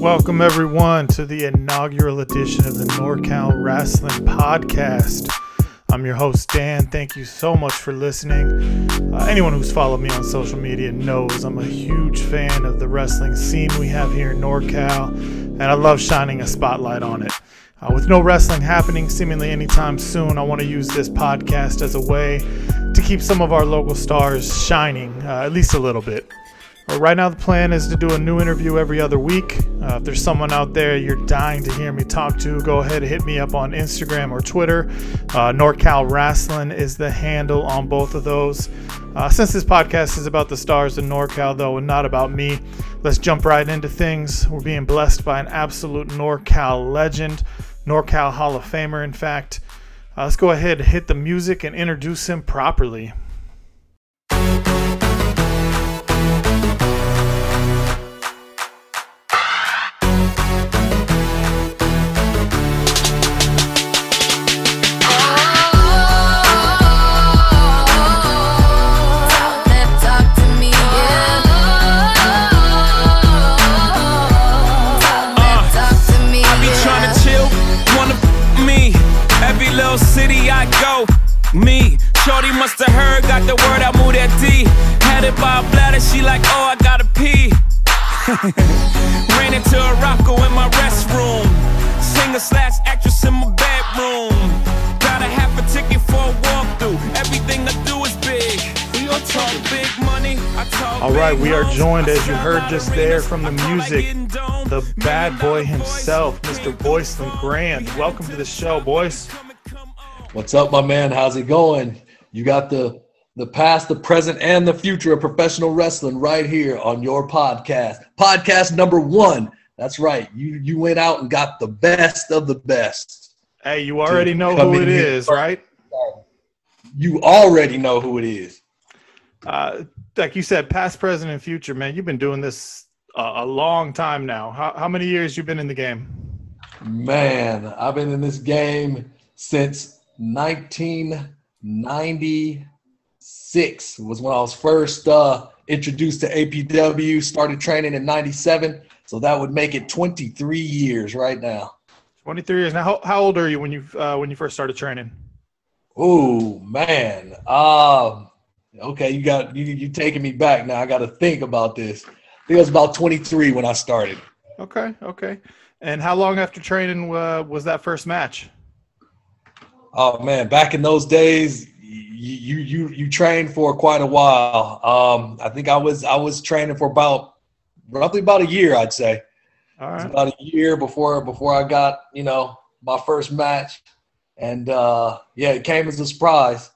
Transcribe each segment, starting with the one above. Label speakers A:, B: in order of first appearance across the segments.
A: Welcome, everyone, to the inaugural edition of the NorCal Wrestling Podcast. I'm your host, Dan. Thank you so much for listening. Uh, anyone who's followed me on social media knows I'm a huge fan of the wrestling scene we have here in NorCal, and I love shining a spotlight on it. Uh, with no wrestling happening seemingly anytime soon, I want to use this podcast as a way to keep some of our local stars shining, uh, at least a little bit. Right now, the plan is to do a new interview every other week. Uh, if there's someone out there you're dying to hear me talk to, go ahead and hit me up on Instagram or Twitter. Uh, NorCal Wrestling is the handle on both of those. Uh, since this podcast is about the stars in NorCal, though, and not about me, let's jump right into things. We're being blessed by an absolute NorCal legend, NorCal Hall of Famer, in fact. Uh, let's go ahead and hit the music and introduce him properly. Right, we are joined, as you heard just there from the
B: I call like
A: music, the bad boy himself, Mr. Boyce LeGrande. Welcome to the show, Boyce.
C: What's up, my man? How's it going? You got the the past, the present, and the future of professional wrestling right here on your podcast. Podcast number one. That's right. You you went out and got the best of the best.
A: Hey, you already know who it is,
C: here
A: right?
C: You already know who it is.
A: Uh, like you said, past, present, and future, man. You've been doing this uh, a long time now. How, how many years you been in the game?
C: Man, I've been in this game since 1996 was when I was first uh, introduced to APW. Started training in '97, so that would make it 23 years right now.
A: 23 years. Now, how, how old are you when you uh, when you first started training?
C: Oh man, um, okay, you got you you taking me back now. I got to think about this. I think I was about 23 when I started.
A: Okay, okay. And how long after training uh, was that first match?
C: Oh man, back in those days, you you you you trained for quite a while. Um, I think I was I was training for about roughly about a year, I'd say.
A: All right.
C: about a year before before I got you know my first match, and uh, yeah, it came as a surprise.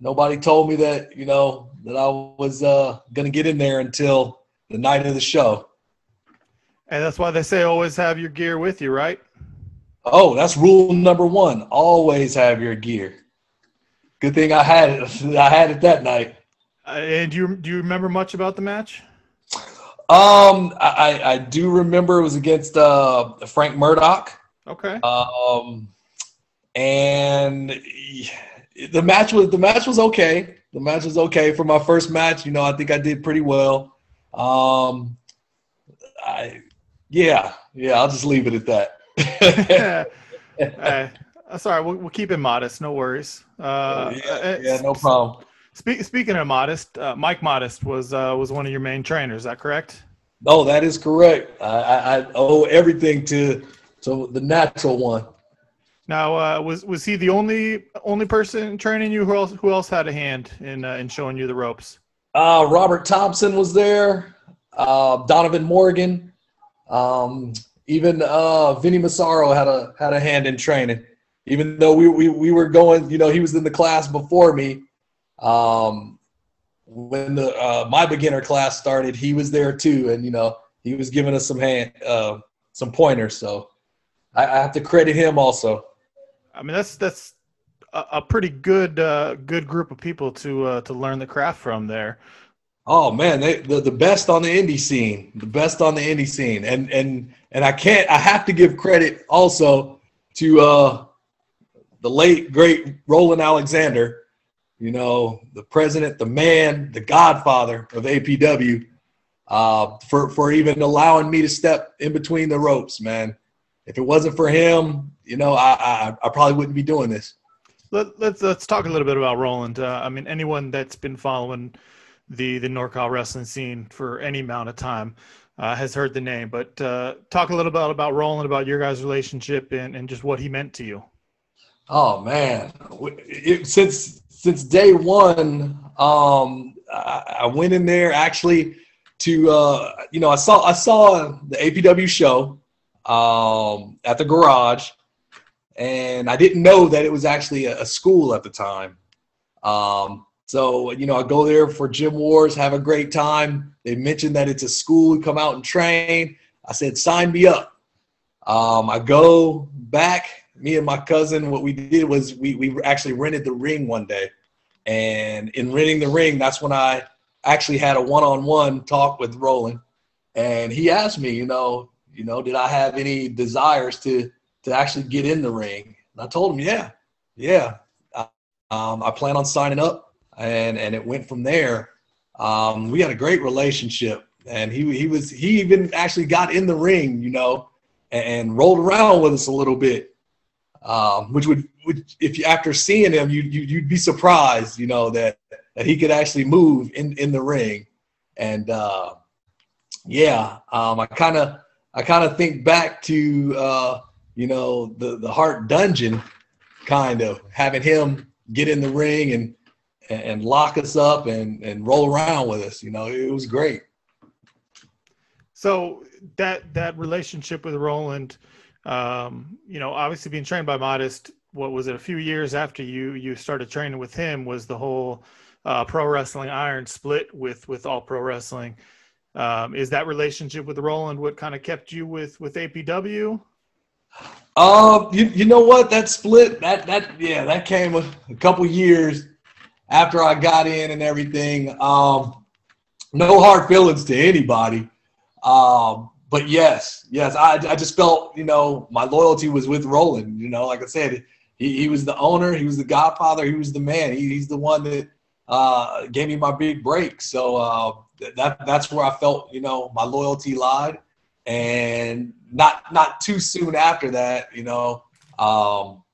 C: Nobody told me that you know that I was uh, gonna get in there until the night of the show.
A: And that's why they say always have your gear with you, right?
C: Oh, that's rule number one. Always have your gear. Good thing I had it. I had it that night.
A: Uh, and do you do you remember much about the match?
C: Um, I, I I do remember it was against uh, Frank Murdoch.
A: Okay.
C: Um, and the match was the match was okay. The match was okay for my first match. You know, I think I did pretty well. Um, I yeah yeah. I'll just leave it at that.
A: uh, right. We'll, we'll keep it modest. No worries. Uh,
C: yeah,
A: uh,
C: yeah, no problem.
A: Speak, speaking of modest, uh, Mike Modest was uh, was one of your main trainers. Is that correct?
C: No, that is correct. I, I, I owe everything to to the natural one.
A: Now, uh, was was he the only only person training you? Who else who else had a hand in uh, in showing you the ropes?
C: Uh, Robert Thompson was there. Uh, Donovan Morgan. Um, even uh, Vinny Massaro had a had a hand in training. Even though we, we we were going, you know, he was in the class before me. Um, when the uh, my beginner class started, he was there too, and you know, he was giving us some hand some pointers. So I, I have to credit him also.
A: I mean, that's that's a, a pretty good uh, good group of people to uh, to learn the craft from there.
C: Oh man, they, the the best on the indie scene, the best on the indie scene, and and and I can't, I have to give credit also to uh, the late great Roland Alexander, you know, the president, the man, the godfather of APW. uh, for for even allowing me to step in between the ropes, man. If it wasn't for him, you know, I I, I probably wouldn't be doing this.
A: Let, us let's, let's talk a little bit about Roland. Uh, I mean, anyone that's been following the the NorCal wrestling scene for any amount of time uh, has heard the name. But uh, talk a little bit about Roland, about your guys' relationship, and, and just what he meant to you.
C: Oh man, it, since since day one, um, I, I, went in there actually to uh, you know I saw I saw the APW show um, at the garage, and I didn't know that it was actually a, a school at the time. Um, so, you know, I go there for gym wars, have a great time. They mentioned that it's a school, come out and train. I said, sign me up. Um, I go back, me and my cousin, what we did was we, we actually rented the ring one day. And in renting the ring, that's when I actually had a one-on-one talk with Roland. And he asked me, you know, you know, did I have any desires to to actually get in the ring? And I told him, yeah, yeah. Um, I plan on signing up and and it went from there. Um, we had a great relationship, and he he was he even actually got in the ring, you know, and, and rolled around with us a little bit, um, which would, would if you after seeing him, you, you you'd be surprised, you know, that that he could actually move in in the ring, and uh, yeah, um, I kind of I kind of think back to uh, you know the the Hart Dungeon, kind of having him get in the ring and and, lock us up and, and roll around with us. You know, it was great.
A: So that that relationship with Roland, um, you know, obviously being trained by Modest, what was it? A few years after you you started training with him was the whole uh, pro wrestling iron split with with all pro wrestling. Um, is that relationship with Roland what kind of kept you with with APW?
C: Uh, you, you know what? That split that that yeah that came a, a couple years after I got in and everything. Um, no hard feelings to anybody. Um, but yes, yes, I, I just felt, you know, my loyalty was with Roland. You know, like I said, he, he was the owner, he was the godfather, he was the man. He, he's the one that uh, gave me my big break. So uh, that that's where I felt, you know, my loyalty lied. And not not too soon after that, you know, um,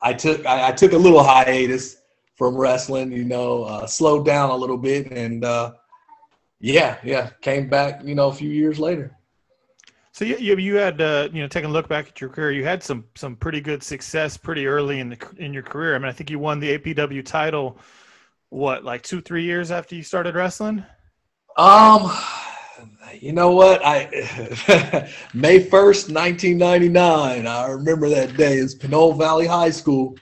C: I took I, I, took a little hiatus from wrestling, you know, uh, slowed down a little bit, and uh, yeah, yeah, came back, you know, a few years later.
A: So you you, you had uh, you know taking a look back at your career, you had some some pretty good success pretty early in the in your career. I mean, I think you won the APW title, what like two three years after you started wrestling.
C: Um, you know what? I May first, nineteen ninety nine. I remember that day. It's Pinole Valley High School.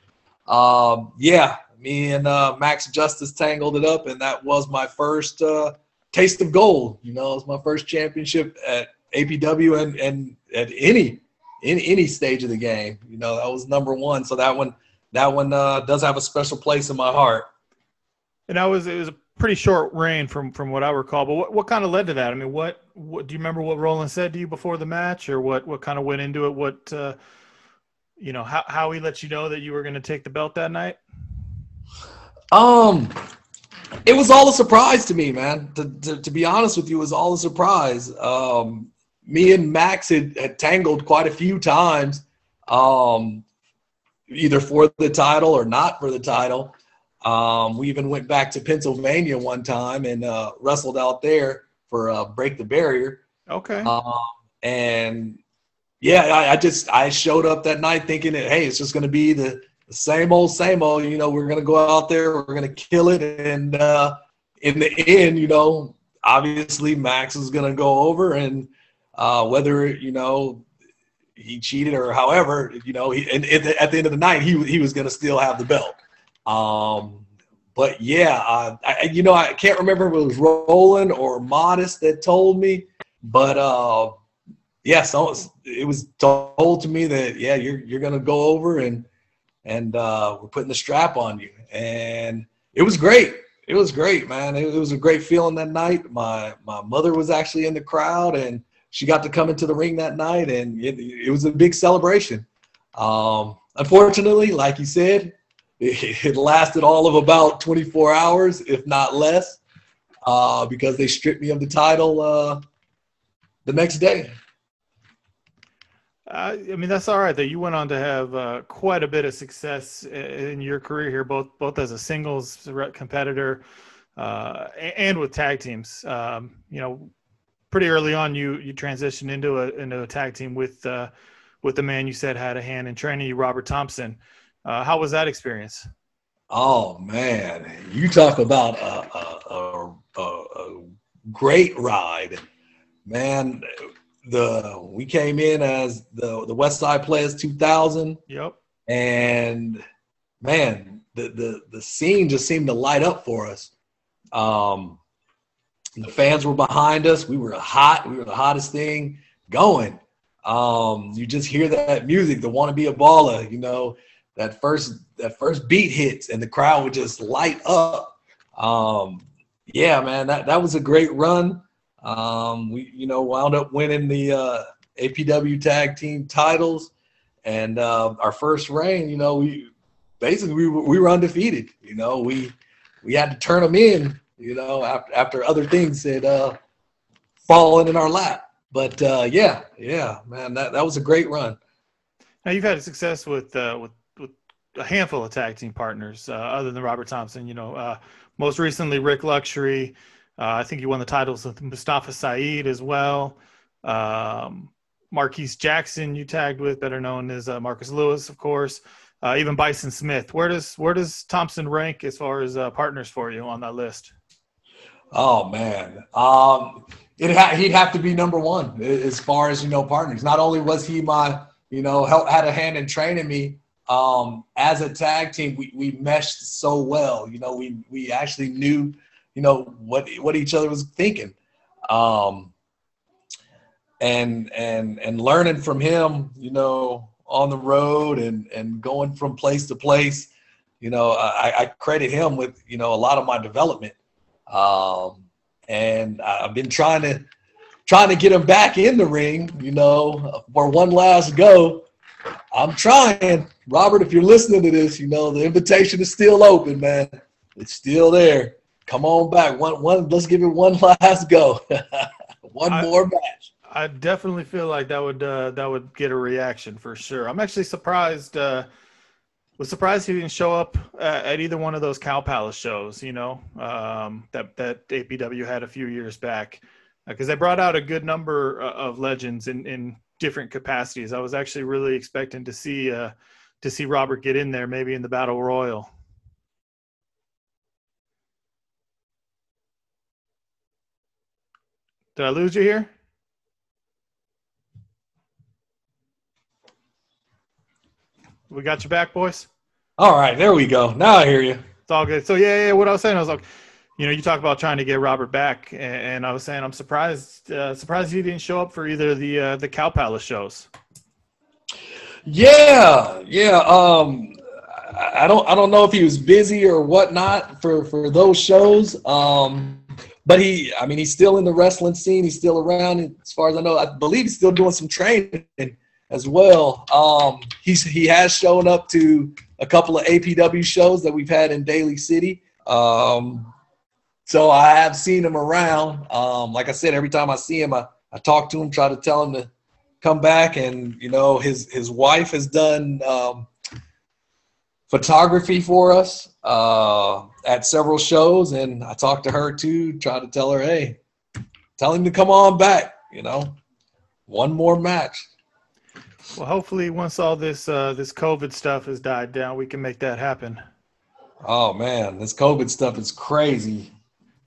C: Um, yeah, me and uh, Max Justice tangled it up, and that was my first uh, taste of gold. You know, it was my first championship at APW and and at any in any stage of the game. You know, that was number one. So that one that one uh, does have a special place in my heart.
A: And I was it was pretty short reign from from what I recall. But what, what kind of led to that? I mean, what, what do you remember what Roland said to you before the match, or what what kind of went into it? What uh, you know, how how he let you know that you were going to take the belt that night?
C: Um, it was all a surprise to me, man. To, to, to be honest with you, it was all a surprise. Um, me and Max had, had tangled quite a few times, um, either for the title or not for the title. Um, we even went back to Pennsylvania one time and uh, wrestled out there for uh, Break the Barrier.
A: Okay.
C: Um, and yeah, I, I, just I showed up that night thinking that hey, it's just going to be the same old, same old. You know, we're gonna go out there, we're gonna kill it, and uh, in the end, you know, obviously Max is gonna go over, and uh, whether you know he cheated or however, you know, he, and at the end of the night, he he was gonna still have the belt. Um, but yeah, uh, I, you know, I can't remember if it was Roland or Modest that told me, but uh, yeah, so it was told to me that yeah, you're you're gonna go over and and uh, we're putting the strap on you. And it was great. It was great, man. It, it, was a great feeling that night. My my mother was actually in the crowd, and she got to come into the ring that night, and it, it was a big celebration. Um, unfortunately, like you said, it, lasted all of about 24 hours, if not less. uh, because they stripped me of the title uh, the next day.
A: Uh, I mean, that's all right. That you went on to have uh, quite a bit of success in your career here, both both as a singles competitor uh, and with tag teams. Um, you know, pretty early on, you you transitioned into a into a tag team with uh, with the man you said had a hand in training you, Robert Thompson. Uh, how was that experience?
C: Oh man, you talk about a, a, a, a great ride, man the we came in as the the West Side Players 2000.
A: Yep.
C: And man, the the the scene just seemed to light up for us. Um, the fans were behind us. We were hot. We were the hottest thing going. Um, you just hear that music, the "Want to Be a Baller," you know, that first that first beat hits, and the crowd would just light up. Um, yeah, man, that that was a great run. Um, we, you know, wound up winning the uh, APW tag team titles, and uh, our first reign, you know, we basically we we were undefeated. You know, we we had to turn them in. You know, after after other things had uh, fallen in our lap. But uh, yeah, yeah, man, that that was a great run.
A: Now you've had success with uh, with a handful of tag team partners, uh, other than Robert Thompson. You know, uh, most recently Rick Luxury. Uh, I think he won the titles with Mustafa Saeed as well. Um, Marquise Jackson, you tagged with, better known as uh, Marcus Lewis, of course. Uh, even Bison Smith. Where does where does Thompson rank as far as partners for you on that list?
C: Oh man, um, it ha- he'd have to be number one as far as you know partners. Not only was he my you know help, had a hand in training me um, as a tag team, we, we meshed so well. You know, we we actually knew you know what what each other was thinking um and and and learning from him you know on the road and and going from place to place you know i, I credit him with you know a lot of my development um and i've been trying to trying to get him back in the ring you know for one last go i'm trying robert if you're listening to this you know the invitation is still open man it's still there come on back. One, one. Let's give it one last go. one I, more match.
A: I definitely feel like that would uh, that would get a reaction for sure. I'm actually surprised. Uh, was surprised he didn't show up at, at either one of those Cow Palace shows. You know um, that that APW had a few years back because uh, they brought out a good number uh, of legends in in different capacities. I was actually really expecting to see uh, to see Robert get in there, maybe in the Battle Royal. Did I lose you here? We got you back, Boyce.
C: All right, there we go. Now I hear you.
A: It's all good. So yeah, yeah. What I was saying, I was like, you know, you talk about trying to get Robert back, and, I was saying I'm surprised, uh, surprised he didn't show up for either the uh, the Cow Palace shows.
C: Yeah, yeah. Um, I don't, I don't know if he was busy or whatnot for for those shows. Um, but he, I mean, he's still in the wrestling scene. He's still around. As far as I know, I believe he's still doing some training as well. Um, he's he has shown up to a couple of APW shows that we've had in Daly City. Um, so I have seen him around. Um, like I said, every time I see him, I, I talk to him, try to tell him to come back. And you know, his his wife has done um, photography for us. Uh, at several shows, and I talked to her too, tried to tell her, hey, tell him to come on back. You know, one more match.
A: Well, hopefully, once all this uh, this COVID stuff has died down, we can make that happen.
C: Oh man, this COVID stuff is crazy.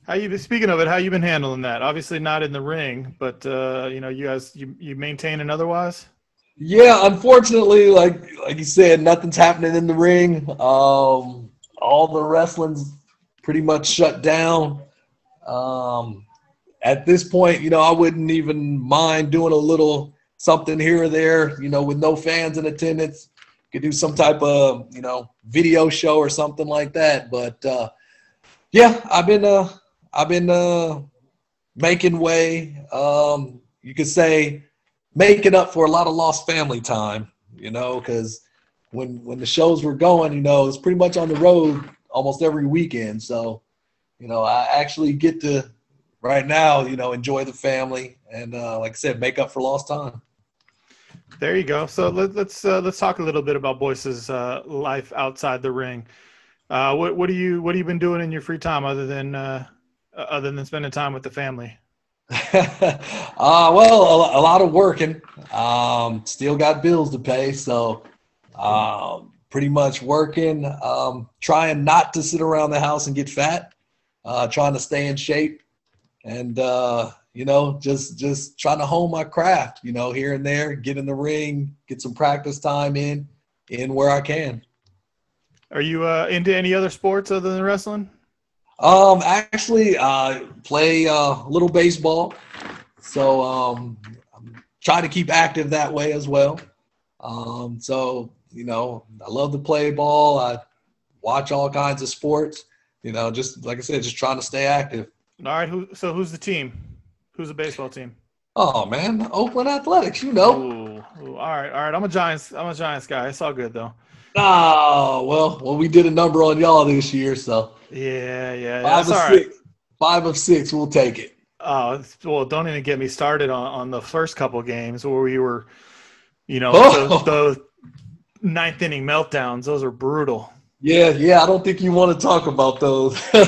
A: How you been speaking of it? How you been handling that? Obviously not in the ring, but uh, you know, you guys you you maintaining otherwise.
C: Yeah, unfortunately, like like you said, nothing's happening in the ring. Um, all the wrestling's pretty much shut down. Um, at this point, you know, I wouldn't even mind doing a little something here or there, you know, with no fans in attendance. Could do some type of, you know, video show or something like that. But uh, yeah, I've been uh, I've been uh, making way. Um, you could say making up for a lot of lost family time, you know, because when when the shows were going, you know, it's pretty much on the road almost every weekend. So, you know, I actually get to right now, you know, enjoy the family and, uh, like I said, make up for lost time.
A: There you go. So let, us let's, uh, let's talk a little bit about Boyce's uh, life outside the ring. Uh, what what do you what have you been doing in your free time other than uh, other than spending time with the family?
C: uh, well, a, a, lot of working. Um, still got bills to pay, so um, pretty much working. Um, trying not to sit around the house and get fat. Uh, trying to stay in shape, and uh, you know, just just trying to hone my craft. You know, here and there, get in the ring, get some practice time in, in where I can.
A: Are you uh, into any other sports other than wrestling?
C: Um, actually, uh, play uh, a little baseball, so um, I'm trying to keep active that way as well. Um, so you know, I love to play ball. I watch all kinds of sports. You know, just like I said, just trying to stay active.
A: All right. Who? So who's the team? Who's the baseball team?
C: Oh man, Oakland Athletics. You know.
A: Ooh, ooh, all right, all right. I'm a Giants. I'm a Giants guy. It's all good though.
C: Oh well, well we did a number on y'all this year, so
A: yeah, yeah,
C: five of six, five of six, we'll take it.
A: Oh well, don't even get me started on, on the first couple games where we were, you know, oh. the, the ninth inning meltdowns. Those are brutal.
C: Yeah, yeah. I don't think you want to talk about those.
A: no,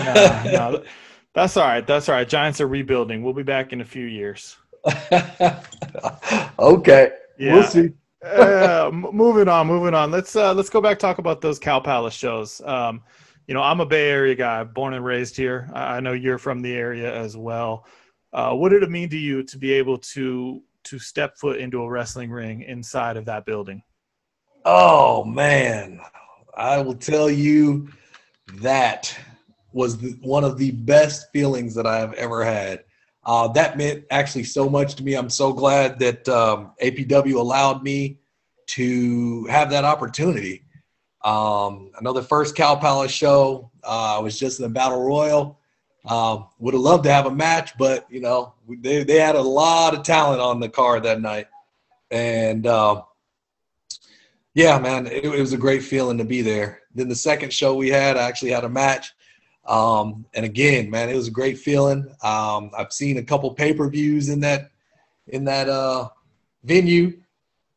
A: no, that's all right. That's all right. Giants are rebuilding. We'll be back in a few years.
C: okay. Yeah. We'll see
A: uh, moving on, moving on. Let's uh, let's go back talk about those Cow Palace shows. Um, you know, I'm a Bay Area guy, born and raised here. I know you're from the area as well. Uh, what did it mean to you to be able to to step foot into a wrestling ring inside of that building?
C: Oh man, I will tell you that was the, one of the best feelings that I have ever had. Uh, that meant actually so much to me. I'm so glad that um, APW allowed me to have that opportunity. Um, the first Cow Palace show, uh, I was just in the Battle Royal. Um, would have loved to have a match, but you know they they had a lot of talent on the card that night, and uh, yeah, man, it, it was a great feeling to be there. Then the second show we had, I actually had a match. Um, and again, man, it was a great feeling. Um, I've seen a couple pay per views in that in that uh, venue,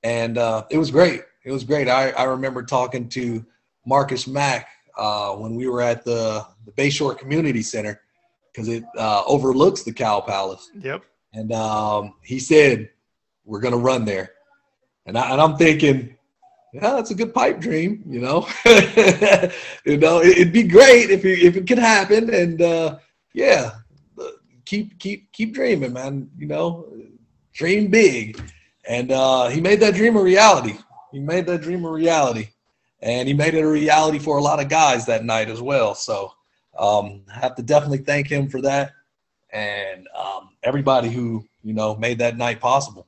C: and uh, it was great. It was great. I, I remember talking to Marcus Mack uh, when we were at the the Bayshore Community Center because it uh, overlooks the Cow Palace.
A: Yep.
C: And um, he said, "We're gonna run there," and, I, and I'm thinking, yeah, that's a good pipe dream, you know. you know, it'd be great if it, if it could happen, and uh, yeah, keep keep keep dreaming, man. You know, dream big, and uh, he made that dream a reality. He made that dream a reality, and he made it a reality for a lot of guys that night as well. So, um, I have to definitely thank him for that, and um, everybody who you know made that night possible.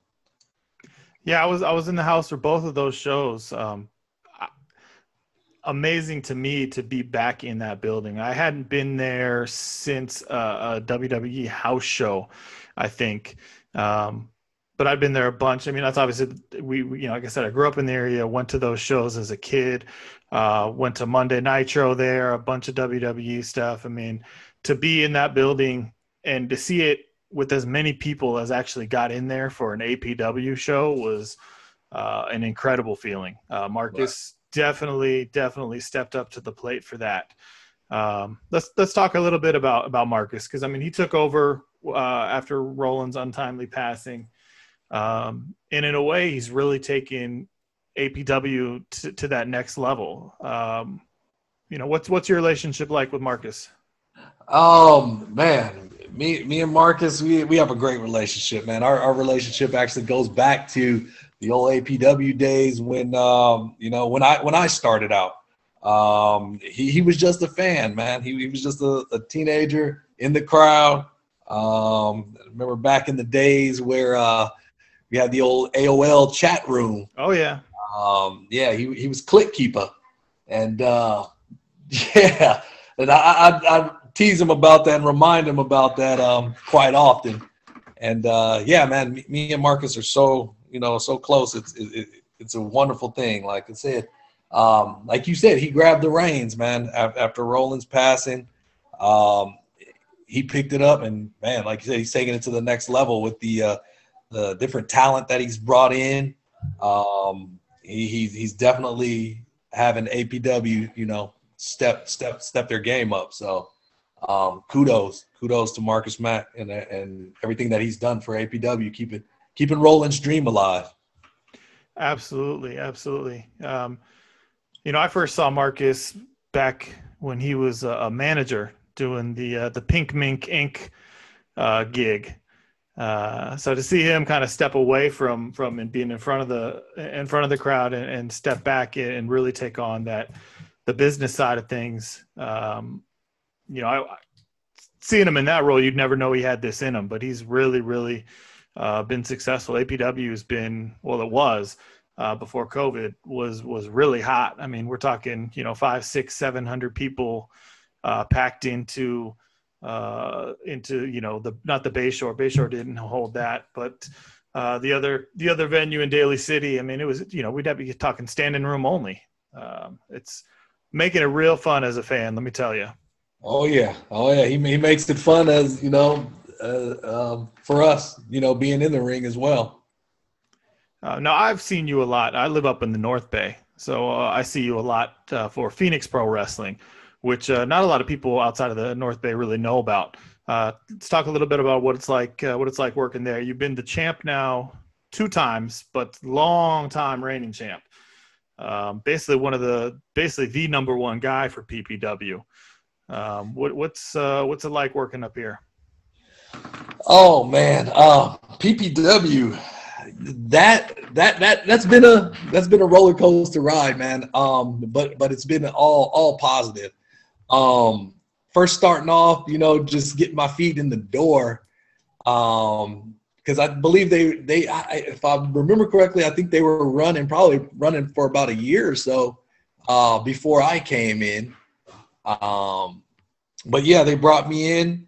A: Yeah, I was I was in the house for both of those shows. Um, amazing to me to be back in that building. I hadn't been there since uh, a WWE house show, I think. Um, but I've been there a bunch. I mean, that's obviously we, we, you know, like I said, I grew up in the area, went to those shows as a kid, uh, went to Monday Nitro there, a bunch of WWE stuff. I mean, to be in that building and to see it with as many people as actually got in there for an APW show was uh, an incredible feeling. Uh, Marcus right. definitely, definitely stepped up to the plate for that. Um, let's let's talk a little bit about about Marcus because I mean he took over uh, after Roland's untimely passing, um, and in a way he's really taken APW to, to that next level. Um, you know what's what's your relationship like with Marcus?
C: Um, man, me, me and Marcus, we, we have a great relationship, man. Our, our relationship actually goes back to the old APW days when, um, you know, when I, when I started out, um, he, he was just a fan, man. He, he was just a, a teenager in the crowd. Um, I remember back in the days where, uh, we had the old AOL chat room.
A: Oh yeah.
C: Um, yeah, he, he was click keeper and, uh, yeah, and I, I, I tease him about that and remind him about that um, quite often. And uh, yeah, man, me, me, and Marcus are so you know so close. It's it, it's a wonderful thing. Like I said, um, like you said, he grabbed the reins, man, after Roland's passing. Um, he picked it up, and man, like you said, he's taking it to the next level with the uh, the different talent that he's brought in. Um, he, he's he's definitely having APW, you know, step step step their game up. So um, kudos kudos to Marcus Mack and and everything that he's done for APW, Keep keeping keeping Roland's dream alive.
A: Absolutely, absolutely. Um, you know, I first saw Marcus back when he was a, a manager doing the uh, the Pink Mink Inc. Uh, gig. Uh, so to see him kind of step away from from and being in front of the in front of the crowd and, and step back and really take on that the business side of things, um, you know, I, seeing him in that role, you'd never know he had this in him, but he's really, really uh, been successful. APW has been well, it was uh, before COVID was was really hot. I mean, we're talking you know five, six, seven hundred people uh, packed into uh, into you know the not the Bayshore. Bayshore didn't hold that, but uh, the other the other venue in Daly City. I mean, it was you know we'd have to be talking standing room only. Um, it's making it real fun as a fan. Let me tell you.
C: Oh yeah, oh yeah. He he makes it fun as you know uh, um, for us, you know, being in the ring as well.
A: Uh, now I've seen you a lot. I live up in the North Bay, so uh, I see you a lot uh, for Phoenix Pro Wrestling, which uh, not a lot of people outside of the North Bay really know about. Uh, let's talk a little bit about what it's like. what it's like working there. You've been the champ now two times, but long time reigning champ. Um, basically, one of the basically the number one guy for PPW. Um, what, what's what's it like working up here?
C: Oh man, uh, PPW. That that that that's been a that's been a roller coaster ride, man. Um, but but it's been all all positive. Um, first starting off, you know, just getting my feet in the door. Um, because I believe they they I, if I remember correctly, I think they were running probably running for about a year or so uh, before I came in. Um, but yeah, they brought me in.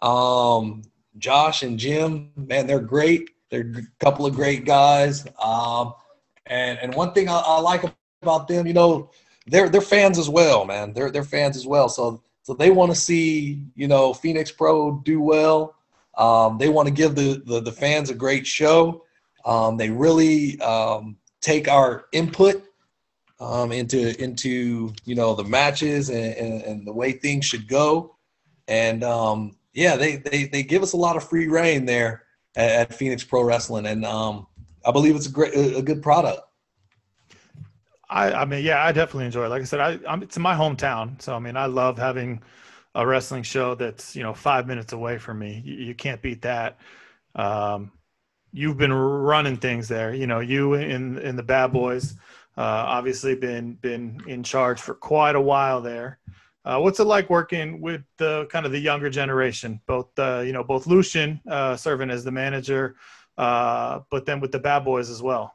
C: Um, Josh and Jim, man, they're great. They're a couple of great guys. Um, and and one thing I, I, like about them, you know, they're they're fans as well, man. They're they're fans as well. So so they want to see you know Phoenix Pro do well. Um, they want to give the, the, the fans a great show. Um, they really um, take our input um, into into you know the matches and, and, and, the way things should go. And um, yeah, they, they they give us a lot of free reign there at, at Phoenix Pro Wrestling, and um, I believe it's a great a good product.
A: I, I mean, yeah, I definitely enjoy it. Like I said, I, I'm, it's in my hometown, so I mean, I love having a wrestling show that's you know five minutes away from me. You, you can't beat that. Um, you've been running things there. You know, you in in the Bad Boys, obviously been been in charge for quite a while there. Uh, what's it like working with the kind of the younger generation? Both uh, you know, both Lucian uh, serving as the manager, uh, but then with the Bad Boys as well.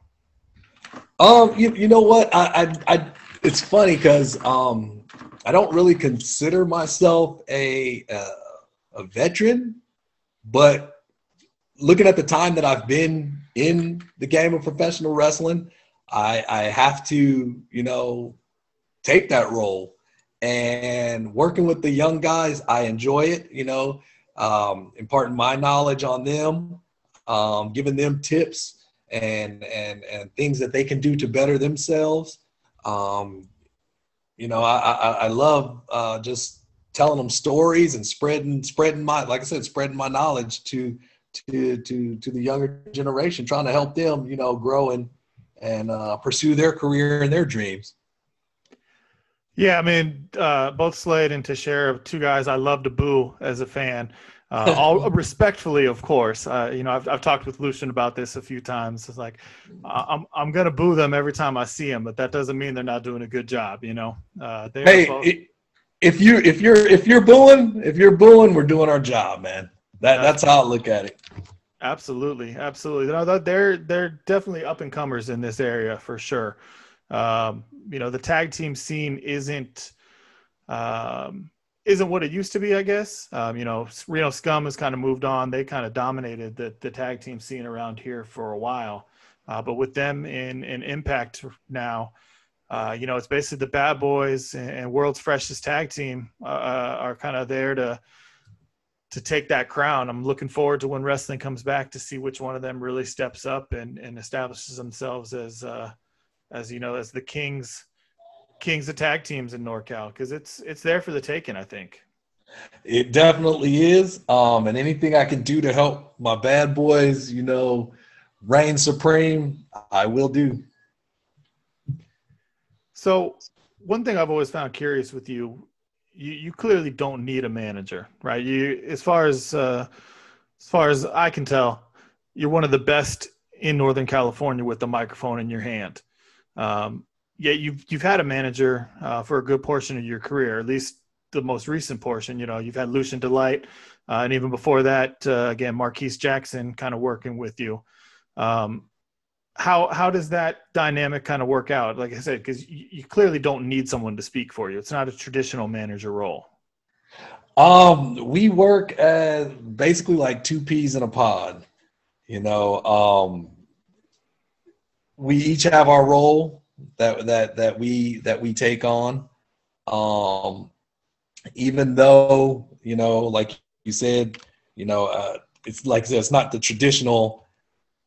C: Um, you, you know what? I, I, I it's funny because um, I don't really consider myself a uh, a veteran, but looking at the time that I've been in the game of professional wrestling, I, I have to you know take that role and working with the young guys, I enjoy it. You know, um, imparting my knowledge on them, um, giving them tips and and and things that they can do to better themselves. Um, you know, I I, I love uh, just telling them stories and spreading spreading my like I said, spreading my knowledge to to to to the younger generation, trying to help them, you know, grow and and uh, pursue their career and their dreams.
A: Yeah, I mean, uh, both Slade and Teixeira, two guys I love to boo as a fan. Uh, all respectfully, of course. Uh, you know, I've, I've talked with Lucian about this a few times. It's like I'm I'm gonna boo them every time I see them, but that doesn't mean they're not doing a good job. You know.
C: Uh, hey, both- if you if you're if you're booing, if you're booing, we're doing our job, man. That that's how I look at it.
A: Absolutely, absolutely. No, they're they're definitely up and comers in this area for sure. Um, you know, the tag team scene isn't um, isn't what it used to be, I guess. Um, you know, Reno Scum has kind of moved on. They kind of dominated the, the tag team scene around here for a while. Uh, but with them in, in Impact now, uh, you know, it's basically the Bad Boys and, and World's Freshest Tag Team uh, uh are kind of there to to take that crown. I'm looking forward to when wrestling comes back to see which one of them really steps up and, and establishes themselves as uh, as you know as the kings kings of tag teams in NorCal because it's it's there for the taking. I think
C: it definitely is. Um, and anything I can do to help my bad boys, you know, reign supreme, I will do.
A: So, one thing I've always found curious with you you, you clearly don't need a manager, right? You, as far as uh, as far as I can tell, you're one of the best in Northern California with the microphone in your hand. Um, yet you've you've had a manager uh, for a good portion of your career, at least the most recent portion. You know, you've had Lucian Delight, uh, and even before that, uh, again, Marquise Jackson kind of working with you. Um, how how does that dynamic kind of work out? Like i said because you, you, clearly don't need someone to speak for you. It's not a traditional manager role.
C: Um we work as basically like two peas in a pod you know um we each have our role that that that we that we take on. Um even though you know like you said you know uh it's like it's not the traditional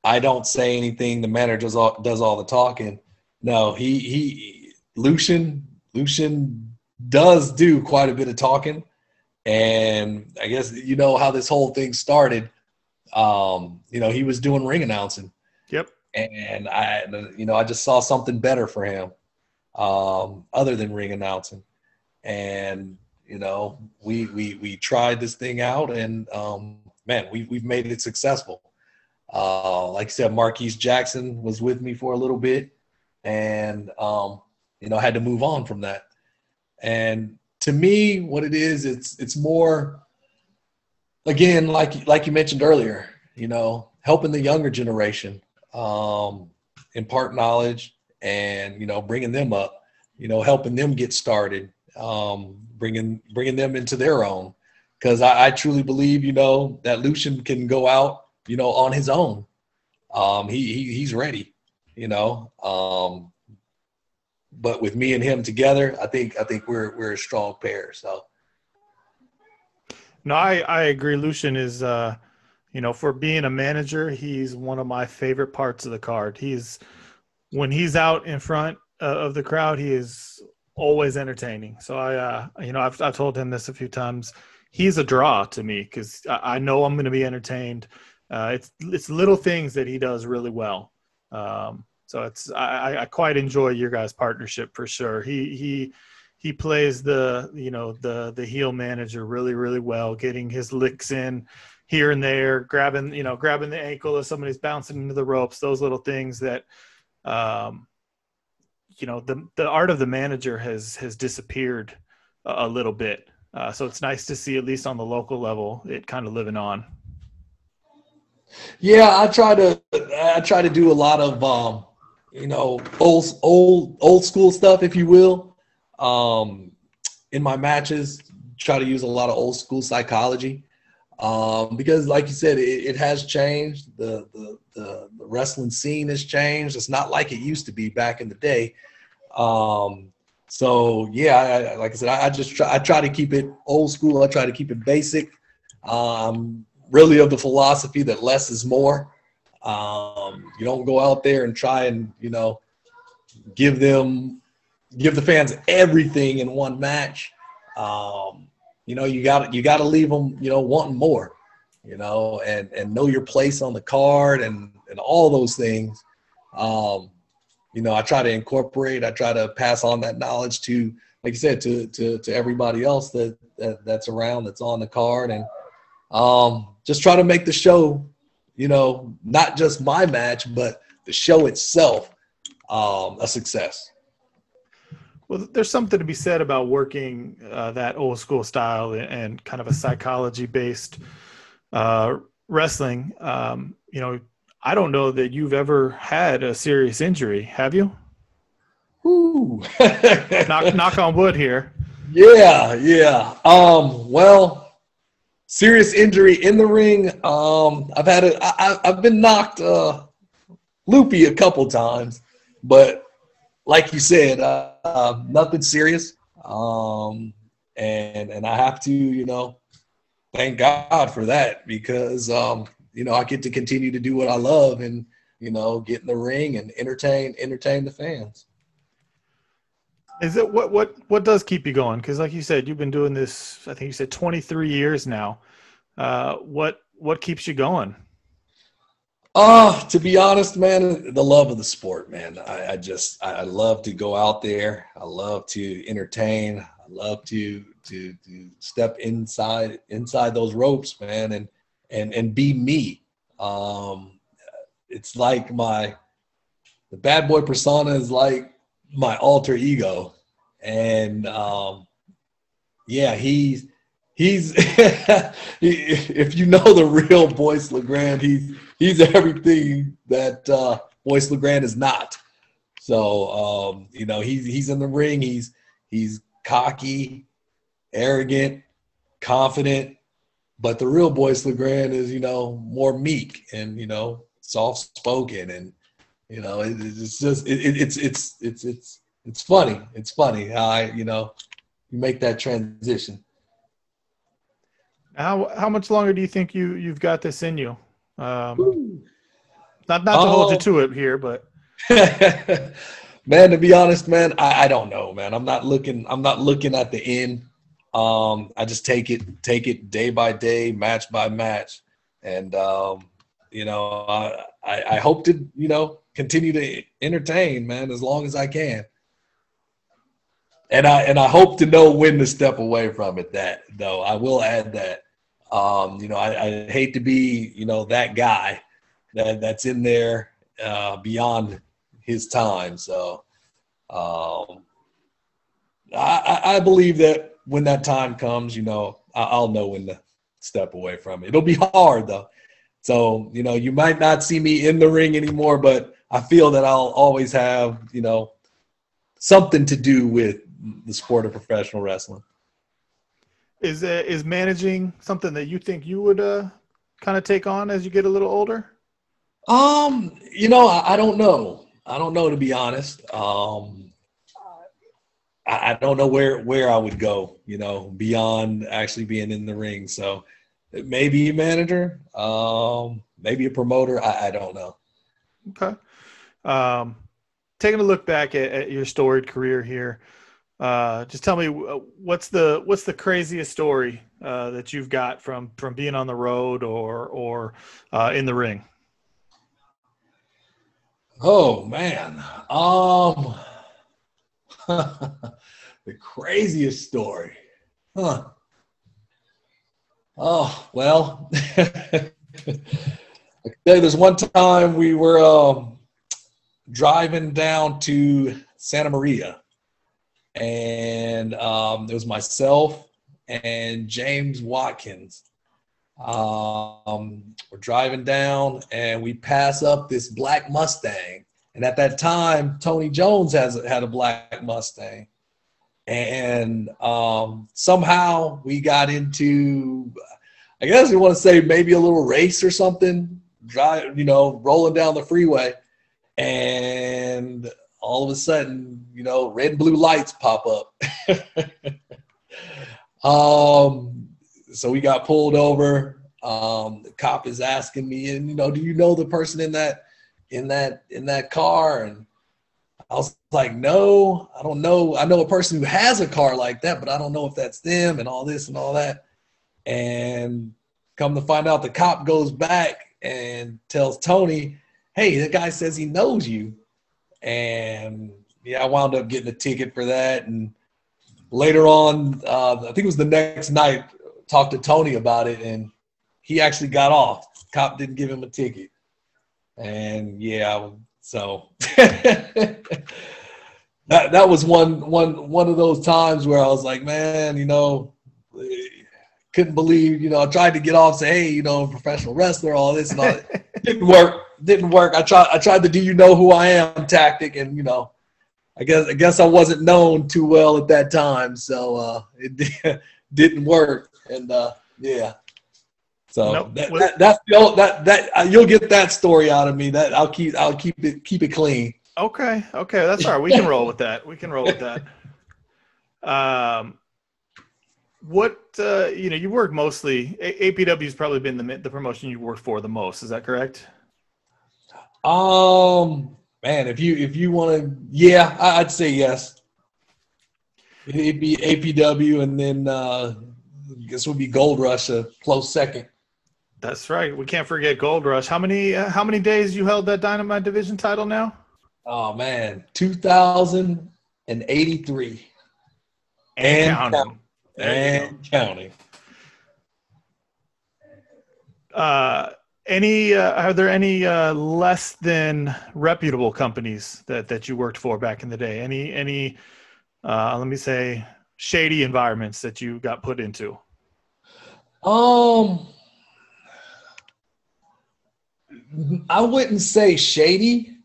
C: I don't say anything. The manager does all, does all the talking. No, he he Lucian Lucian does do quite a bit of talking, and I guess you know how this whole thing started. Um, you know, he was doing ring announcing.
A: Yep.
C: And I, you know, I just saw something better for him, um, other than ring announcing, and you know, we we we tried this thing out, and um, man, we we've made it successful. Uh, like I said, Marquise Jackson was with me for a little bit, and um, you know, I had to move on from that. And to me, what it is, it's it's more again, like like you mentioned earlier, you know, helping the younger generation um, impart knowledge and you know, bringing them up, you know, helping them get started, um, bringing bringing them into their own. Because I, I truly believe, you know, that Lucian can go out you know, on his own. Um, he, he he's ready, you know. Um, but with me and him together, I think I think we're we're a strong pair. So.
A: No, I I agree. Lucian is, uh, you know, for being a manager, he's one of my favorite parts of the card. He's when he's out in front uh, of the crowd, he is always entertaining. So I, uh, you know, I've I've told him this a few times. He's a draw to me because I, I know I'm going to be entertained uh, it's it's little things that he does really well. Um, so it's I, I quite enjoy your guys' partnership for sure. He he he plays the you know the the heel manager really really well, getting his licks in here and there, grabbing you know grabbing the ankle as somebody's bouncing into the ropes. Those little things that um, you know the the art of the manager has has disappeared a, a little bit. Uh, so it's nice to see at least on the local level it kind of living on.
C: Yeah, I try to I try to do a lot of um, you know old old old school stuff, if you will, um, in my matches. Try to use a lot of old school psychology um, because, like you said, it, it has changed. The, the, the wrestling scene has changed. It's not like it used to be back in the day. Um, so yeah, I, like I said, I, I, just try I try to keep it old school. I try to keep it basic. Um, really of the philosophy that less is more. Um, you don't go out there and try and you know give them give the fans everything in one match. Um, you know you got you got to leave them you know wanting more. You know and and know your place on the card and and all those things. Um, you know I try to incorporate. I try to pass on that knowledge to like you said to to to everybody else that, that that's around that's on the card and um, just try to make the show, you know, not just my match, but the show itself um, a success.
A: Well, there's something to be said about working uh, that old school style and kind of a psychology based uh, wrestling. Um, you know, I don't know that you've ever had a serious injury, have you?
C: Ooh.
A: knock, knock on wood here.
C: Yeah, yeah. Um, well, serious injury in the ring. Um, I've had a, I, I've been knocked uh, loopy a couple times, but like you said, uh, uh, nothing serious. Um, and and I have to, you know, thank God for that because um, you know I get to continue to do what I love and you know get in the ring and entertain entertain the fans.
A: Is it what what what does keep you going? Because like you said, you've been doing this. I think you said 23 years now. Uh, what what keeps you going?
C: Oh, to be honest, man, the love of the sport, man. I, I just I love to go out there. I love to entertain. I love to to to step inside inside those ropes, man, and and and be me. Um, it's like my the bad boy persona is like my alter ego, and um, yeah, he's he's if you know the real Boyce LeGrande, he's he's everything that uh, Boyce LeGrande is not. So um, you know he's he's in the ring. He's he's cocky, arrogant, confident, but the real Boyce LeGrande is you know more meek and you know soft spoken and you know it, it's just it, it's it's it's it's it's funny. It's funny how I you know you make that transition.
A: How how much longer do you think you you've got this in you? Um, not not to hold you to it here, but
C: man, to be honest, man, I, I don't know, man. I'm not looking. I'm not looking at the end. Um, I just take it take it day by day, match by match, and um, you know, I, I I hope to you know continue to entertain, man, as long as I can. And I and I hope to know when to step away from it. That though, I will add that um, you know, I, I, hate to be, you know, that guy that that's in there uh, beyond his time. So um, I, I believe that when that time comes, you know, I'll know when to step away from it. It'll be hard though. So, you know, you might not see me in the ring anymore, but I feel that I'll always have, you know, something to do with the sport of professional wrestling.
A: Is uh, is managing something that you think you would uh, kind of take on as you get a little older?
C: Um, you know, I, I don't know. I don't know to be honest. Um, I, I, don't know where where I would go. You know, beyond actually being in the ring. So maybe a manager, um, maybe a promoter. I, I don't know.
A: Okay. Um, taking a look back at, at your storied career here, uh, just tell me uh, what's the what's the craziest story uh, that you've got from from being on the road or or uh, in the ring.
C: Oh man, um, the craziest story, huh? Oh well, there's one time we were um, driving down to Santa Maria and um, it was myself and James Watkins. Um, we're driving down and we pass up this black Mustang. And at that time, Tony Jones has had a black Mustang. And um, somehow we got into, I guess you want to say maybe a little race or something, drive, you know, rolling down the freeway. And all of a sudden, you know, red and blue lights pop up. um, so we got pulled over. Um, the cop is asking me, and you know, do you know the person in that in that in that car? And I was like, no, I don't know. I know a person who has a car like that, but I don't know if that's them and all this and all that. And come to find out, the cop goes back and tells Tony, hey, the guy says he knows you and yeah, I wound up getting a ticket for that. And later on, uh, I think it was the next night, talked to Tony about it, and he actually got off. Cop didn't give him a ticket, and yeah, so that that was one one one of those times where I was like, man, you know, couldn't believe, you know, I tried to get off, say, hey, you know, professional wrestler, all this and all that. didn't work didn't work. I tried I tried the do you know who I am tactic and you know I guess I guess I wasn't known too well at that time, so uh, it didn't work. And uh, yeah, so nope. that, that, that's the old, that that uh, you'll get that story out of me. That I'll keep I'll keep it keep it clean.
A: Okay, okay, that's all right. We can roll with that. We can roll with that. Um, what uh, you know, you work mostly. APW has probably been the the promotion you worked for the most. Is that correct?
C: Um, man, if you if you want to, yeah, I'd say yes. It'd be APW, and then uh, I guess would be Gold Rush a close second.
A: That's right. We can't forget Gold Rush. How many uh, how many days you held that Dynamite Division title now?
C: Oh man, two thousand and eighty three,
A: and, and counting,
C: and counting.
A: Uh, any uh, are there any uh, less than reputable companies that that you worked for back in the day? Any any uh, let me say shady environments that you got put into?
C: Um, I wouldn't say shady.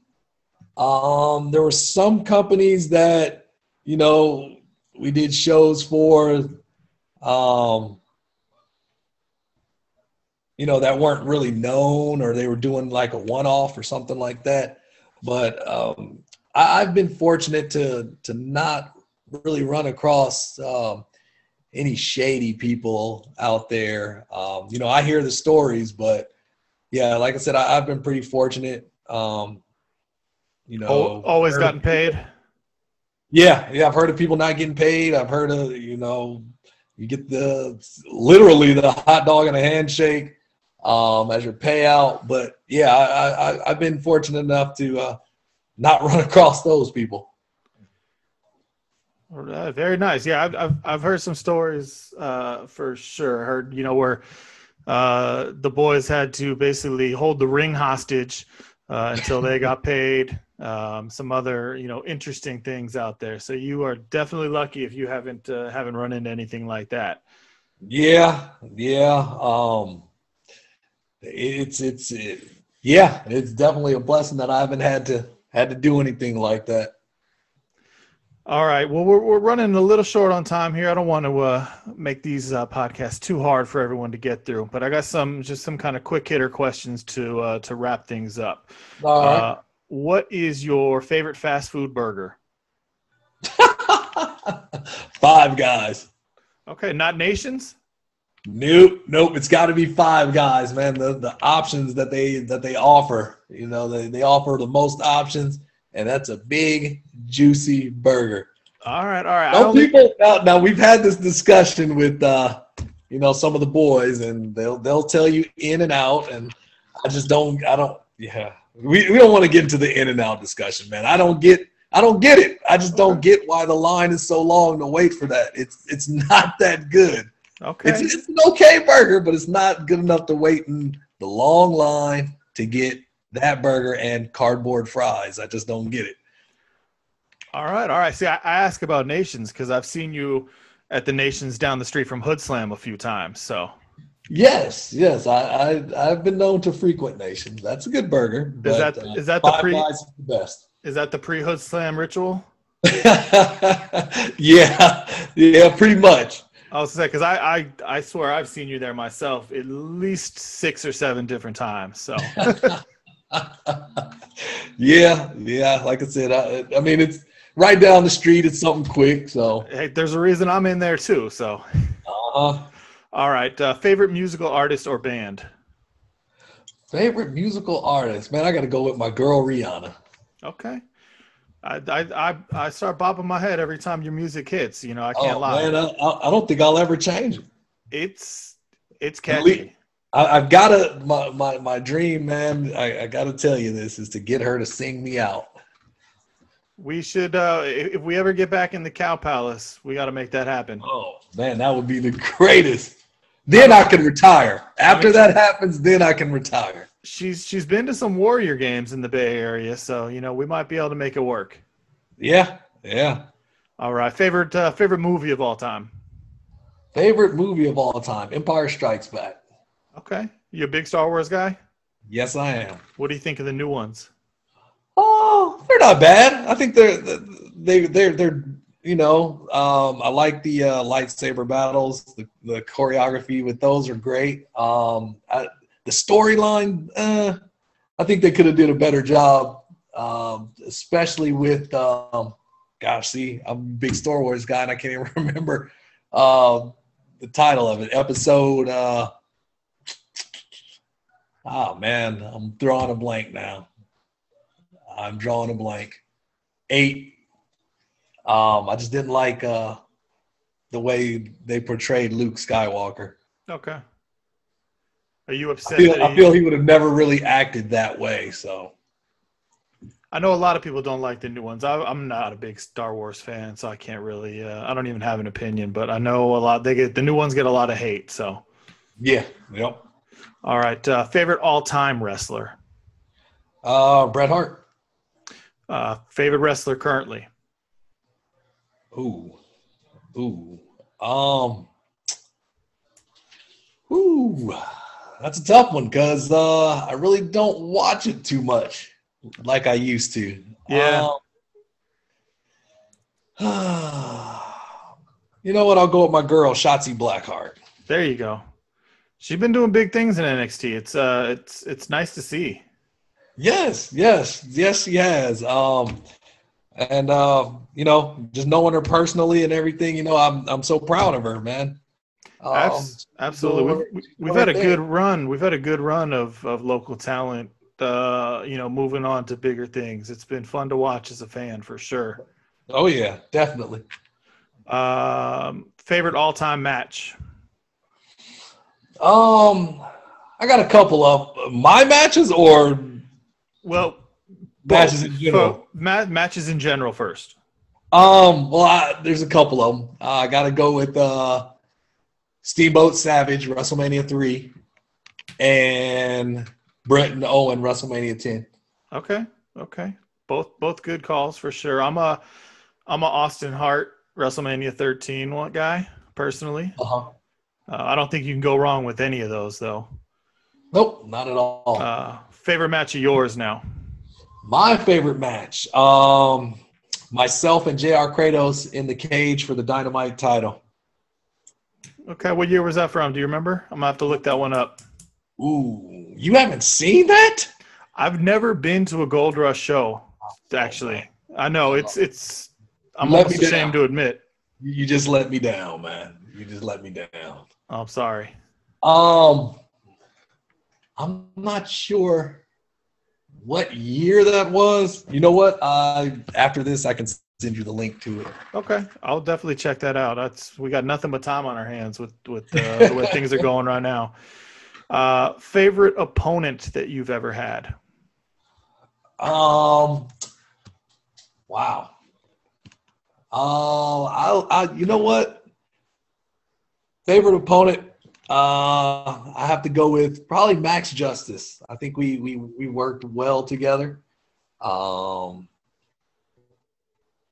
C: Um, there were some companies that you know we did shows for. Um, you know, that weren't really known or they were doing like a one off or something like that. But um, I, have been fortunate to to not really run across um, any shady people out there. Um, you know, I hear the stories, but yeah, like I said, I, have been pretty fortunate. Um, you know,
A: always gotten paid.
C: Yeah, yeah, I've heard of people not getting paid. I've heard of you know, you get the literally the hot dog and a handshake um, as your payout. But yeah, I, I, have been fortunate enough to uh, not run across those people.
A: Uh, very nice. Yeah, I've, I've, I've heard some stories uh, for sure. I heard you know where uh, the boys had to basically hold the ring hostage uh, until they got paid. Um, some other you know interesting things out there. So you are definitely lucky if you haven't uh, haven't run into anything like that.
C: Yeah, yeah. Um, it's it's it, yeah, it's definitely a blessing that I haven't had to had to do anything like that.
A: All right. Well, we're, we're running a little short on time here. I don't want to uh, make these uh, podcasts too hard for everyone to get through, but I got some just some kind of quick hitter questions to uh, to wrap things up.
C: All right. Uh,
A: what is your favorite fast food burger?
C: Five guys.
A: Okay, not nations.
C: Nope, nope. It's got to be five guys, man. The the options that they that they offer, you know, they, they offer the most options, and that's a big juicy burger.
A: All right, all right.
C: Some people now, now we've had this discussion with uh, you know some of the boys, and they'll they'll tell you in and out, and I just don't. I don't. Yeah, we we don't want to get into the in and out discussion, man. I don't get. I don't get it. I just don't get why the line is so long to wait for that. It's it's not that good.
A: Okay.
C: It's, it's an okay burger, but it's not good enough to wait in the long line to get that burger and cardboard fries. I just don't get it.
A: All right, all right. See, I, I ask about nations because I've seen you at the nations down the street from Hood Slam a few times. So.
C: Yes, yes, I, I have been known to frequent nations. That's a good burger.
A: Is that uh, is that the pre? Is the best. Is that the pre Hood Slam ritual?
C: yeah, yeah, pretty much.
A: I was say because I, I I swear I've seen you there myself at least six or seven different times. So.
C: yeah, yeah. Like I said, I, I mean it's right down the street. It's something quick. So
A: hey, there's a reason I'm in there too. So.
C: Uh-huh.
A: All right. Uh, favorite musical artist or band?
C: Favorite musical artist, man. I got to go with my girl Rihanna.
A: Okay. I, I, I start bobbing my head every time your music hits. You know, I can't
C: oh,
A: lie.
C: Man, I, I don't think I'll ever change it.
A: It's it's catchy.
C: I, have got to my, my my dream, man. I, I got to tell you this is to get her to sing me out.
A: We should, uh, if we ever get back in the Cow Palace, we got to make that happen.
C: Oh man, that would be the greatest. Then I can retire. After that happens, then I can retire.
A: She's she's been to some Warrior games in the Bay Area, so you know we might be able to make it work.
C: Yeah, yeah.
A: All right, favorite uh, favorite movie of all time.
C: Favorite movie of all time: Empire Strikes Back.
A: Okay, you a big Star Wars guy?
C: Yes, I am.
A: What do you think of the new ones?
C: Oh, they're not bad. I think they're they they're they're you know um, I like the uh, lightsaber battles. The, the choreography with those are great. Um, I, the storyline, uh, I think they could have did a better job, um, especially with um, gosh, see, I'm a big Star Wars guy and I can't even remember. Um, the title of it. Episode. uh Oh man, I'm drawing a blank now. I'm drawing a blank. Eight. Um, I just didn't like uh the way they portrayed Luke Skywalker.
A: Okay. Are you
C: I
A: upset?
C: feel,
A: that
C: I feel he would have never really acted that way. So
A: I know a lot of people don't like the new ones. I, I'm not a big Star Wars fan, so I can't really. Uh, I don't even have an opinion, but I know a lot. They get the new ones get a lot of hate. So,
C: yeah, yep.
A: All right. Uh, favorite all-time wrestler.
C: Uh, Bret Hart.
A: Uh, favorite wrestler currently.
C: Ooh, ooh, um, ooh. That's a tough one because uh, I really don't watch it too much like I used to.
A: Yeah.
C: Um, you know what? I'll go with my girl, Shotzi Blackheart.
A: There you go. She's been doing big things in NXT. It's uh, it's it's nice to see.
C: Yes, yes, yes, she has. Um, and uh, you know, just knowing her personally and everything, you know, I'm I'm so proud of her, man. Um,
A: Absolutely. We've, we've had a good run. We've had a good run of, of local talent, uh, you know, moving on to bigger things. It's been fun to watch as a fan for sure.
C: Oh yeah, definitely.
A: Um, favorite all time match?
C: Um, I got a couple of my matches or
A: Well,
C: Matches in general.
A: So, ma- matches in general first.
C: um. Well, I, there's a couple of them. Uh, I got to go with uh, Steamboat Savage WrestleMania three, and Bret and Owen WrestleMania ten.
A: Okay. Okay. Both both good calls for sure. I'm a I'm a Austin Hart WrestleMania 13 one guy personally.
C: Uh huh.
A: Uh, I don't think you can go wrong with any of those though.
C: Nope, not at all.
A: Uh, favorite match of yours now?
C: My favorite match. Um, myself and Jr. Kratos in the cage for the Dynamite title.
A: Okay, what year was that from? Do you remember? I'm gonna have to look that one up.
C: Ooh, you haven't seen that?
A: I've never been to a Gold Rush show. Actually, I know it's it's. I'm almost ashamed
C: down.
A: to admit.
C: You just let me down, man. You just let me down.
A: Oh, I'm sorry.
C: Um, I'm not sure what year that was. You know what? Uh, after this, I can send you the link to it.
A: Okay, I'll definitely check that out. That's we got nothing but time on our hands with with uh, the way things are going right now. Uh, favorite opponent that you've ever had?
C: Um, wow. Uh, I, I, you know what? Favorite opponent? Uh, I have to go with probably Max Justice. I think we we we worked well together. Um,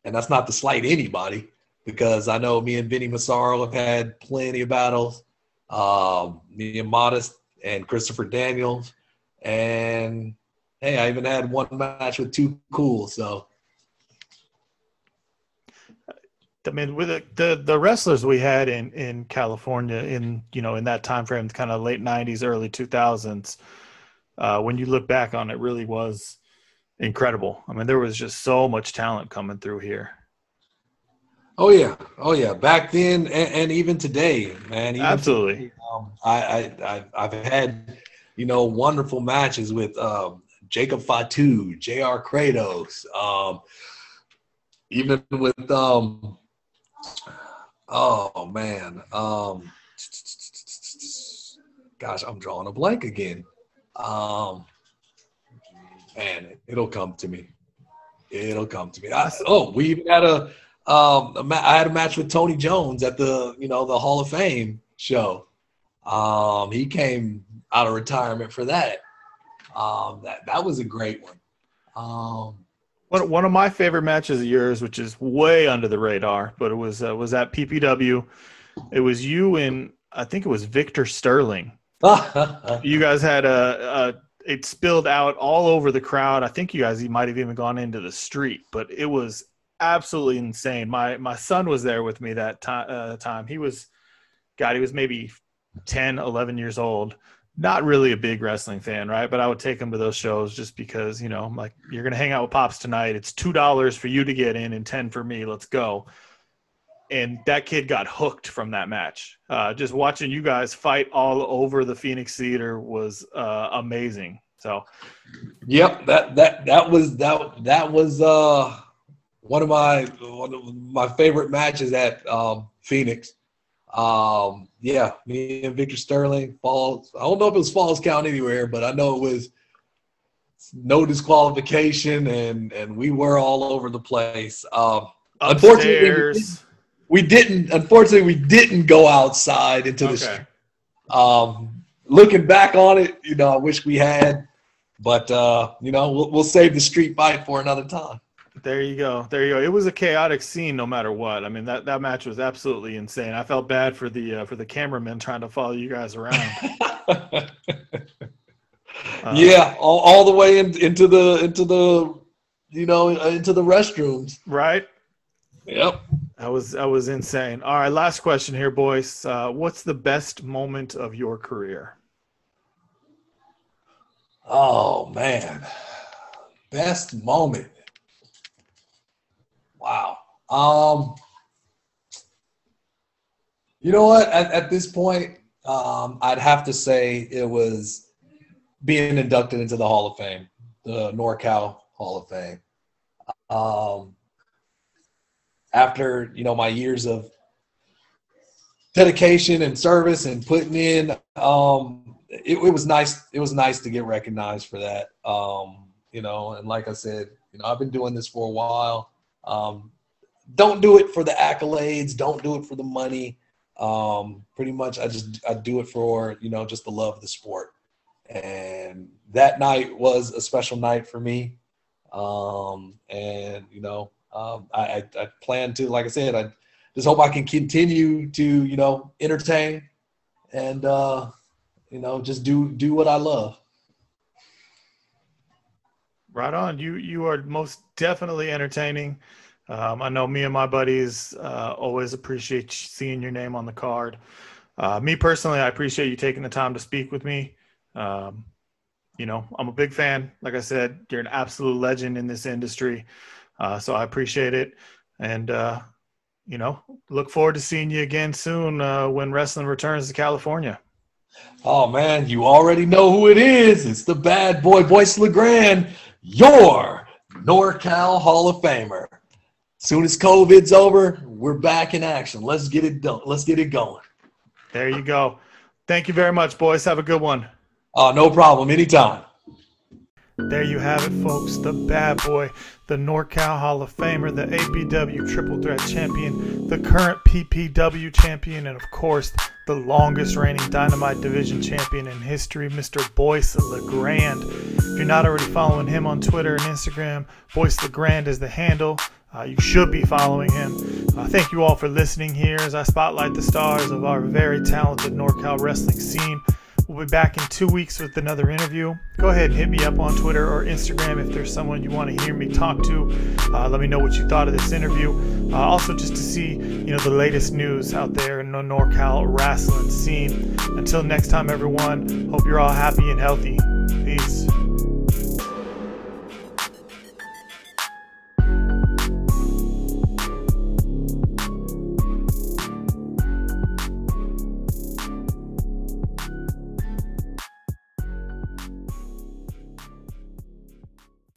C: and that's not to slight anybody because I know me and Vinny Massaro have had plenty of battles. Um, me and Modest and Christopher Daniels, and hey, I even had one match with Too Cool. So
A: I mean, with the, the the wrestlers we had in in California in you know in that time frame, kind of late '90s, early 2000s. Uh, when you look back on it, really was incredible. I mean, there was just so much talent coming through here.
C: Oh yeah, oh yeah. Back then and, and even today, man. Even
A: Absolutely.
C: today, um, I, I I I've had you know wonderful matches with um, Jacob Fatu, Jr. Kratos, um, even with um, oh man, um, gosh, I'm drawing a blank again. Um, man, it'll come to me. It'll come to me. I, oh, we even had a um, a ma- I had a match with Tony Jones at the you know the Hall of Fame show. Um, he came out of retirement for that. Um, that that was a great one. Um,
A: One, one of my favorite matches of yours, which is way under the radar, but it was uh, was at PPW. It was you and I think it was Victor Sterling. You guys had a, a it spilled out all over the crowd. I think you guys might have even gone into the street, but it was absolutely insane. My my son was there with me that time. Uh, time he was, God, he was maybe 10, 11 years old. Not really a big wrestling fan, right? But I would take him to those shows just because, you know, I'm like, you're gonna hang out with pops tonight. It's two dollars for you to get in and ten for me. Let's go. and that kid got hooked from that match. Uh, just watching you guys fight all over the Phoenix Theater was uh, amazing. So,
C: yep that that that was that that was uh, one of my one of my favorite matches at um, Phoenix. Um, yeah, me and Victor Sterling, Falls. I don't know if it was Falls Count anywhere, but I know it was no disqualification, and and we were all over the place. Um, unfortunately, we didn't. Unfortunately, we didn't go outside into okay. the street. Um, looking back on it, you know, I wish we had, but uh, you know, we'll, we'll save the street fight for another time.
A: There you go. There you go. It was a chaotic scene, no matter what. I mean, that, that match was absolutely insane. I felt bad for the uh, for the cameramen trying to follow you guys around. uh,
C: yeah, all, all the way in, into the into the you know into the restrooms.
A: Right.
C: Yep.
A: That was that was insane. All right, last question here, boys. Uh, what's the best moment of your career?
C: Oh man, best moment. Wow. Um, you know what? At, at this point, um, I'd have to say it was being inducted into the Hall of Fame, the NorCal Hall of Fame. Um, after you know my years of dedication and service and putting in, um, it, it, was nice. It was nice to get recognized for that. Um, you know, and like I said, you know, I've been doing this for a while. Um, don't do it for the accolades. Don't do it for the money. Um, pretty much, I just I do it for you know just the love of the sport. And that night was a special night for me. Um, and you know, um, I, I, I plan to, like I said, I just hope I can continue to you know entertain and uh, you know just do do what I love.
A: Right on. You you are most definitely entertaining. Um, I know me and my buddies uh, always appreciate seeing your name on the card. Uh, me personally, I appreciate you taking the time to speak with me. Um, you know, I'm a big fan. Like I said, you're an absolute legend in this industry. Uh, so I appreciate it. And, uh, you know, look forward to seeing you again soon uh, when wrestling returns to California.
C: Oh, man, you already know who it is. It's the bad boy, Boyce LeGrande, your NorCal Hall of Famer soon as COVID's over, we're back in action. Let's get it done. Let's get it going.
A: There you go. Thank you very much, boys. Have a good one.
C: Uh, no problem. Anytime.
A: There you have it, folks. The bad boy, the NorCal Hall of Famer, the APW Triple Threat Champion, the current PPW Champion, and of course, the longest reigning Dynamite Division Champion in history, Mr. Boyce LeGrande. If you're not already following him on Twitter and Instagram, Boyce LeGrande is the handle. Uh, you should be following him. Uh, thank you all for listening here as I spotlight the stars of our very talented NorCal wrestling scene. We'll be back in two weeks with another interview. Go ahead and hit me up on Twitter or Instagram if there's someone you want to hear me talk to. Uh, let me know what you thought of this interview. Uh, also, just to see you know the latest news out there in the NorCal wrestling scene. Until next time, everyone. Hope you're all happy and healthy. Peace.